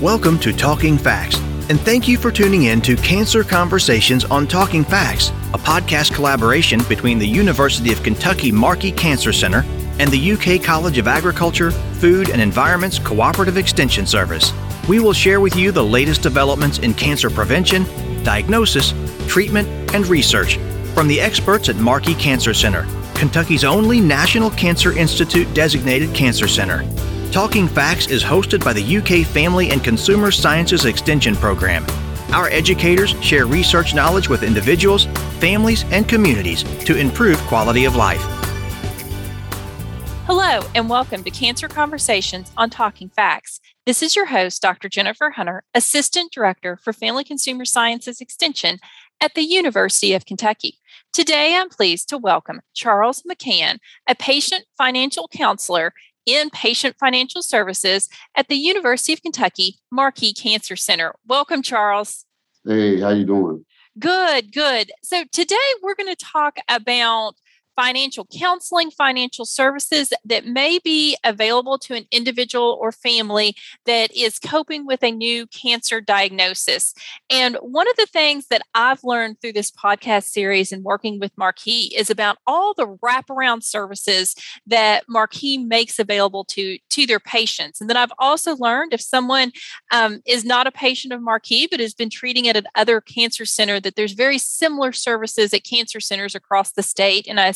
Welcome to Talking FACS, and thank you for tuning in to Cancer Conversations on Talking FACS, a podcast collaboration between the University of Kentucky Markey Cancer Center and the UK College of Agriculture, Food and Environment's Cooperative Extension Service. We will share with you the latest developments in cancer prevention, diagnosis, treatment, and research from the experts at Markey Cancer Center, Kentucky's only National Cancer Institute designated cancer center. Talking FACS is hosted by the UK Family and Consumer Sciences Extension Program. Our educators share research knowledge with individuals, families, and communities to improve quality of life. Hello, and welcome to Cancer Conversations on Talking FACS. This is your host, Dr. Jennifer Hunter, Assistant Director for Family Consumer Sciences Extension at the University of Kentucky. Today, I'm pleased to welcome Charles McCann, a patient financial counselor in patient financial services at the University of Kentucky Markey Cancer Center. Welcome, Charles. Hey, how you doing? Good, good. So today we're going to talk about financial counseling, financial services that may be available to an individual or family that is coping with a new cancer diagnosis. And one of the things that I've learned through this podcast series and working with Markey is about all the wraparound services that Markey makes available to, to their patients. And then I've also learned if someone um, is not a patient of Markey but has been treating at another cancer center, that there's very similar services at cancer centers across the state. And I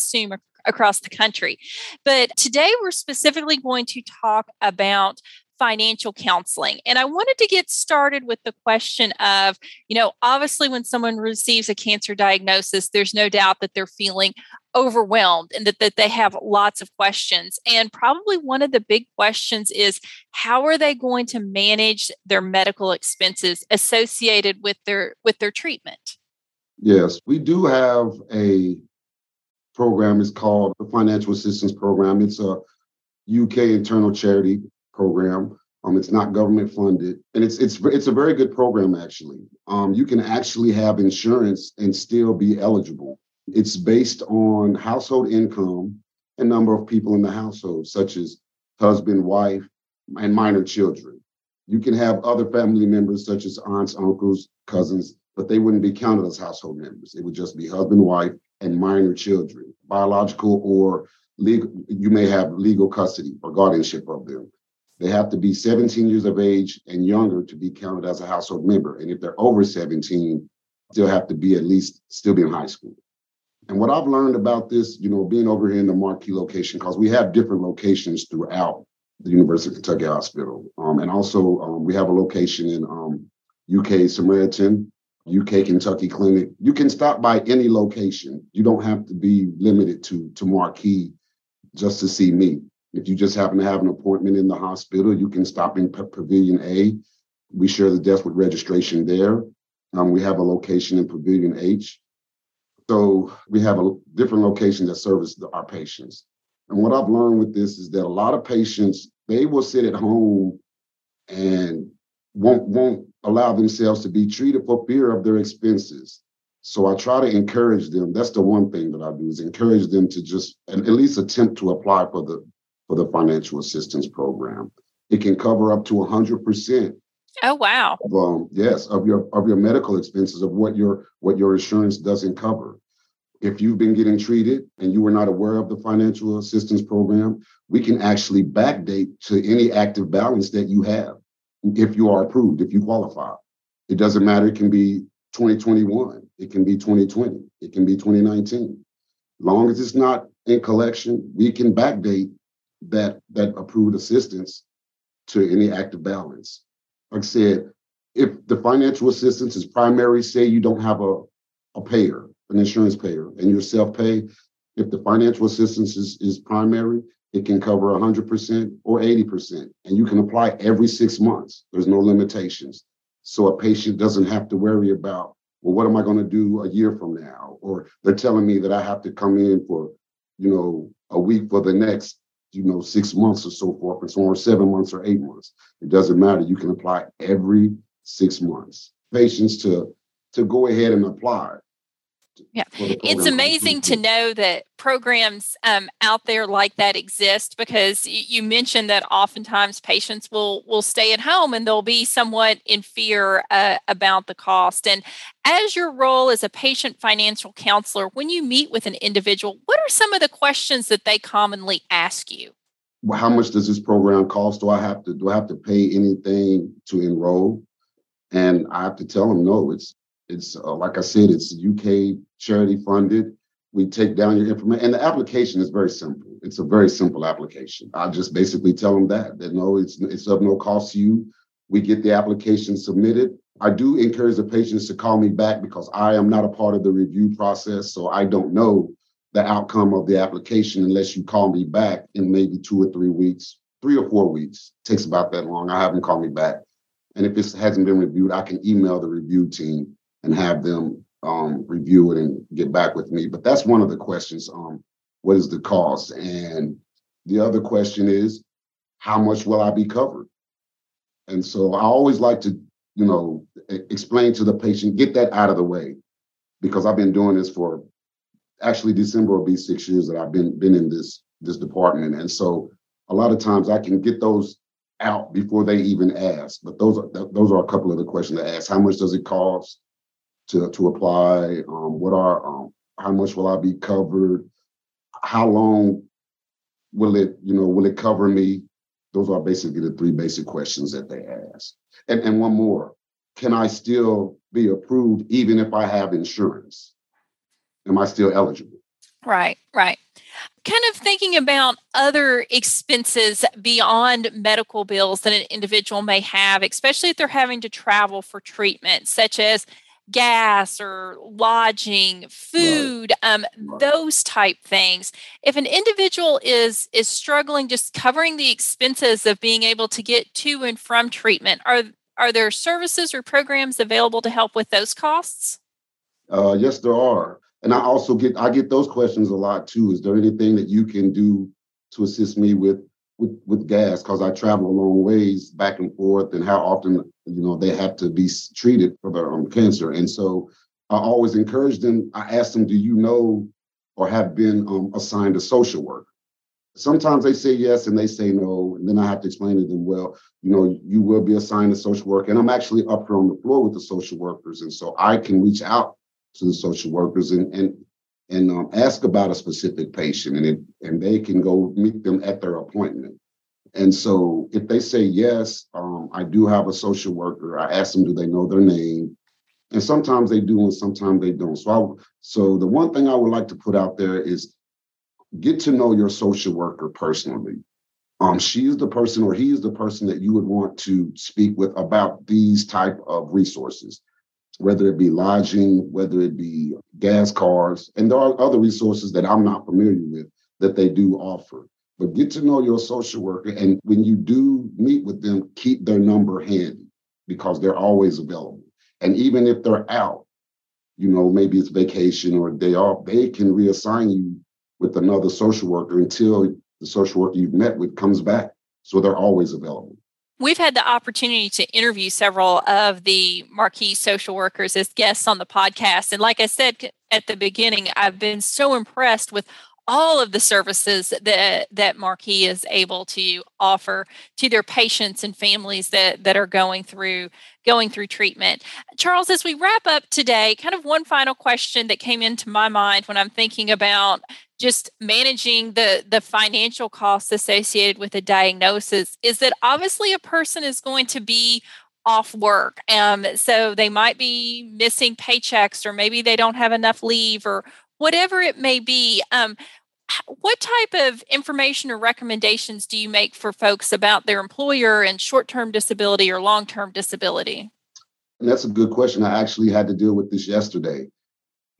across the country. But today we're specifically going to talk about financial counseling. And I wanted to get started with the question of, you know, obviously when someone receives a cancer diagnosis, there's no doubt that they're feeling overwhelmed and that, that they have lots of questions. And probably one of the big questions is how are they going to manage their medical expenses associated with their with their treatment? Yes, we do have a program is called the Financial Assistance Program. It's a UK internal charity program. Um, it's not government funded, and it's it's it's a very good program actually. Um, you can actually have insurance and still be eligible. It's based on household income and number of people in the household, such as husband, wife, and minor children. You can have other family members, such as aunts, uncles, cousins, but they wouldn't be counted as household members. It would just be husband, wife, and minor children, biological or legal. You may have legal custody or guardianship of them. They have to be 17 years of age and younger to be counted as a household member. And if they're over 17, still have to be at least still be in high school. And what I've learned about this, you know, being over here in the Markey location, because we have different locations throughout the University of Kentucky Hospital. Um, and also um, we have a location in um, UK Samaritan UK Kentucky Clinic. You can stop by any location. You don't have to be limited to to Markey just to see me. If you just happen to have an appointment in the hospital, you can stop in P- Pavilion A. We share the desk with registration there. Um, we have a location in Pavilion H. So we have a different location that service the, our patients. And what I've learned with this is that a lot of patients they will sit at home and won't won't allow themselves to be treated for fear of their expenses. So I try to encourage them. That's the one thing that I do is encourage them to just at least attempt to apply for the for the financial assistance program. It can cover up to hundred percent. Oh wow! Of, um, yes, of your of your medical expenses of what your what your insurance doesn't cover. If you've been getting treated and you were not aware of the financial assistance program, we can actually backdate to any active balance that you have if you are approved, if you qualify. It doesn't matter. It can be 2021. It can be 2020. It can be 2019. Long as it's not in collection, we can backdate that that approved assistance to any active balance. Like I said, if the financial assistance is primary, say you don't have a, a payer, an insurance payer, and you're self-pay, if the financial assistance is, is primary, it can cover 100% or 80%, and you can apply every six months. There's no limitations. So a patient doesn't have to worry about, well, what am I going to do a year from now? Or they're telling me that I have to come in for, you know, a week for the next, you know, six months or so forth, and so on, or seven months or eight months. It doesn't matter. You can apply every six months. Patients to to go ahead and apply Yeah, it's amazing to know that programs um, out there like that exist because you mentioned that oftentimes patients will will stay at home and they'll be somewhat in fear uh, about the cost. And as your role as a patient financial counselor, when you meet with an individual, what are some of the questions that they commonly ask you? Well, how much does this program cost? Do I have to do I have to pay anything to enroll? And I have to tell them no. It's it's uh, like I said, it's UK charity funded. We take down your information, and the application is very simple. It's a very simple application. I just basically tell them that that no, it's it's of no cost to you. We get the application submitted. I do encourage the patients to call me back because I am not a part of the review process, so I don't know the outcome of the application unless you call me back in maybe two or three weeks, three or four weeks. It takes about that long. I have them call me back. And if it hasn't been reviewed, I can email the review team and have them um, review it and get back with me. But that's one of the questions. Um, what is the cost? And the other question is, how much will I be covered? And so I always like to, you know, explain to the patient, get that out of the way, because I've been doing this for actually December will be six years that I've been been in this this department, and so a lot of times I can get those out before they even ask. But those are those are a couple of the questions to ask. How much does it cost? To to apply? Um, what are um, how much will I be covered? How long will it you know will it cover me? Those are basically the three basic questions that they ask. And and one more: Can I still be approved even if I have insurance? Am I still eligible? Right, right kind of thinking about other expenses beyond medical bills that an individual may have, especially if they're having to travel for treatment, such as gas or lodging food right. Um, right. those type things if an individual is is struggling just covering the expenses of being able to get to and from treatment are are there services or programs available to help with those costs uh, yes there are and i also get i get those questions a lot too is there anything that you can do to assist me with with, with gas because I travel a long ways back and forth, and how often you know they have to be treated for their um, cancer. And so I always encourage them. I ask them, "Do you know or have been um, assigned a social worker?" Sometimes they say yes and they say no, and then I have to explain to them, "Well, you know, you will be assigned a social worker." And I'm actually up here on the floor with the social workers, and so I can reach out to the social workers and and and um, ask about a specific patient, and it, and they can go meet them at their appointment. And so, if they say yes, um, I do have a social worker. I ask them, do they know their name? And sometimes they do, and sometimes they don't. So, I, so the one thing I would like to put out there is get to know your social worker personally. Um, she is the person, or he is the person that you would want to speak with about these type of resources whether it be lodging, whether it be gas cars, and there are other resources that I'm not familiar with that they do offer. But get to know your social worker, and when you do meet with them, keep their number handy because they're always available. And even if they're out, you know, maybe it's vacation or day off, they can reassign you with another social worker until the social worker you've met with comes back. So they're always available. We've had the opportunity to interview several of the Markey social workers as guests on the podcast. And like I said at the beginning, I've been so impressed with all of the services that that Markey is able to offer to their patients and families that that are going through going through treatment. Charles, as we wrap up today, kind of one final question that came into my mind when I'm thinking about just managing the the financial costs associated with a diagnosis is that obviously a person is going to be off work. Um, so they might be missing paychecks or maybe they don't have enough leave or whatever it may be. Um, what type of information or recommendations do you make for folks about their employer and short-term disability or long-term disability? And that's a good question. I actually had to deal with this yesterday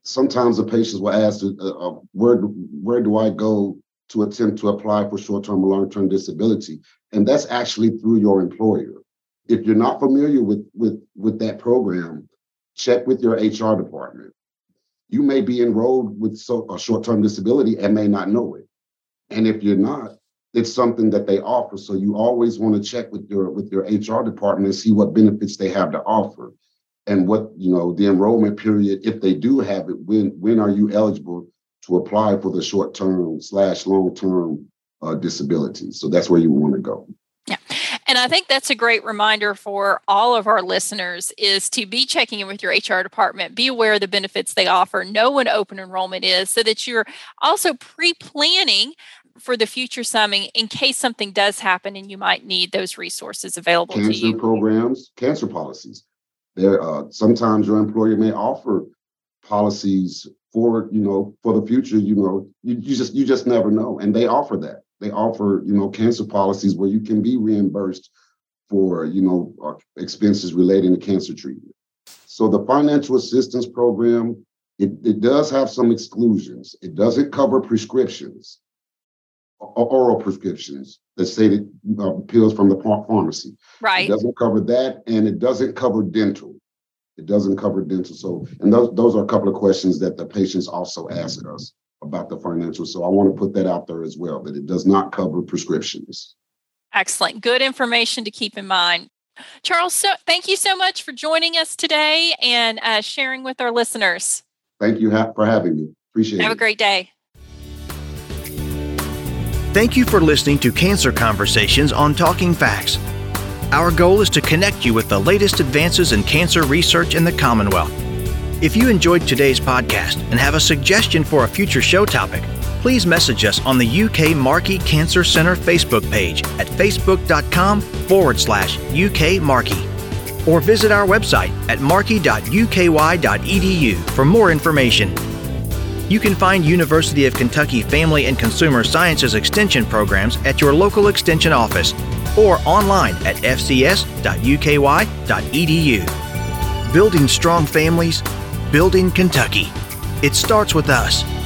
sometimes the patients will ask, uh, uh, where, where do I go to attempt to apply for short-term or long-term disability? And that's actually through your employer. If you're not familiar with, with, with that program, check with your HR department. You may be enrolled with so, a short-term disability and may not know it. And if you're not, it's something that they offer. So you always want to check with your with your HR department and see what benefits they have to offer. And what you know the enrollment period if they do have it when when are you eligible to apply for the short term slash long term uh, disability? So that's where you want to go. Yeah. And i think that's a great reminder for all of our listeners is to be checking in with your hr department. Be aware of the benefits they offer. Know when open enrollment is so that you're also pre-planning for the future summing in case something does happen and you might need those resources available cancer to you. programs cancer policies there, uh, sometimes your employer may offer policies for you know for the future. You know, you, you just you just never know, and they offer that. They offer you know cancer policies where you can be reimbursed for you know uh, expenses relating to cancer treatment. So the financial assistance program it, it does have some exclusions. It doesn't cover prescriptions oral prescriptions that say that uh, pills from the pharmacy. Right. It doesn't cover that, and it doesn't cover dental. It doesn't cover dental. So, and those those are a couple of questions that the patients also ask us about the financial. So, I want to put that out there as well that it does not cover prescriptions. Excellent. Good information to keep in mind. Charles, so thank you so much for joining us today and uh, sharing with our listeners. Thank you ha- for having me. Appreciate Have it. Have a great day. Thank you for listening to Cancer Conversations on Talking FACS. Our goal is to connect you with the latest advances in cancer research in the Commonwealth. If you enjoyed today's podcast and have a suggestion for a future show topic, please message us on the UK Markey Cancer Center Facebook page at facebook.com forward slash UK Markey or visit our website at markey.uky.edu for more information. You can find University of Kentucky Family and Consumer Sciences Extension programs at your local Extension office or online at fcs.uky.edu. Building strong families, building Kentucky. It starts with us.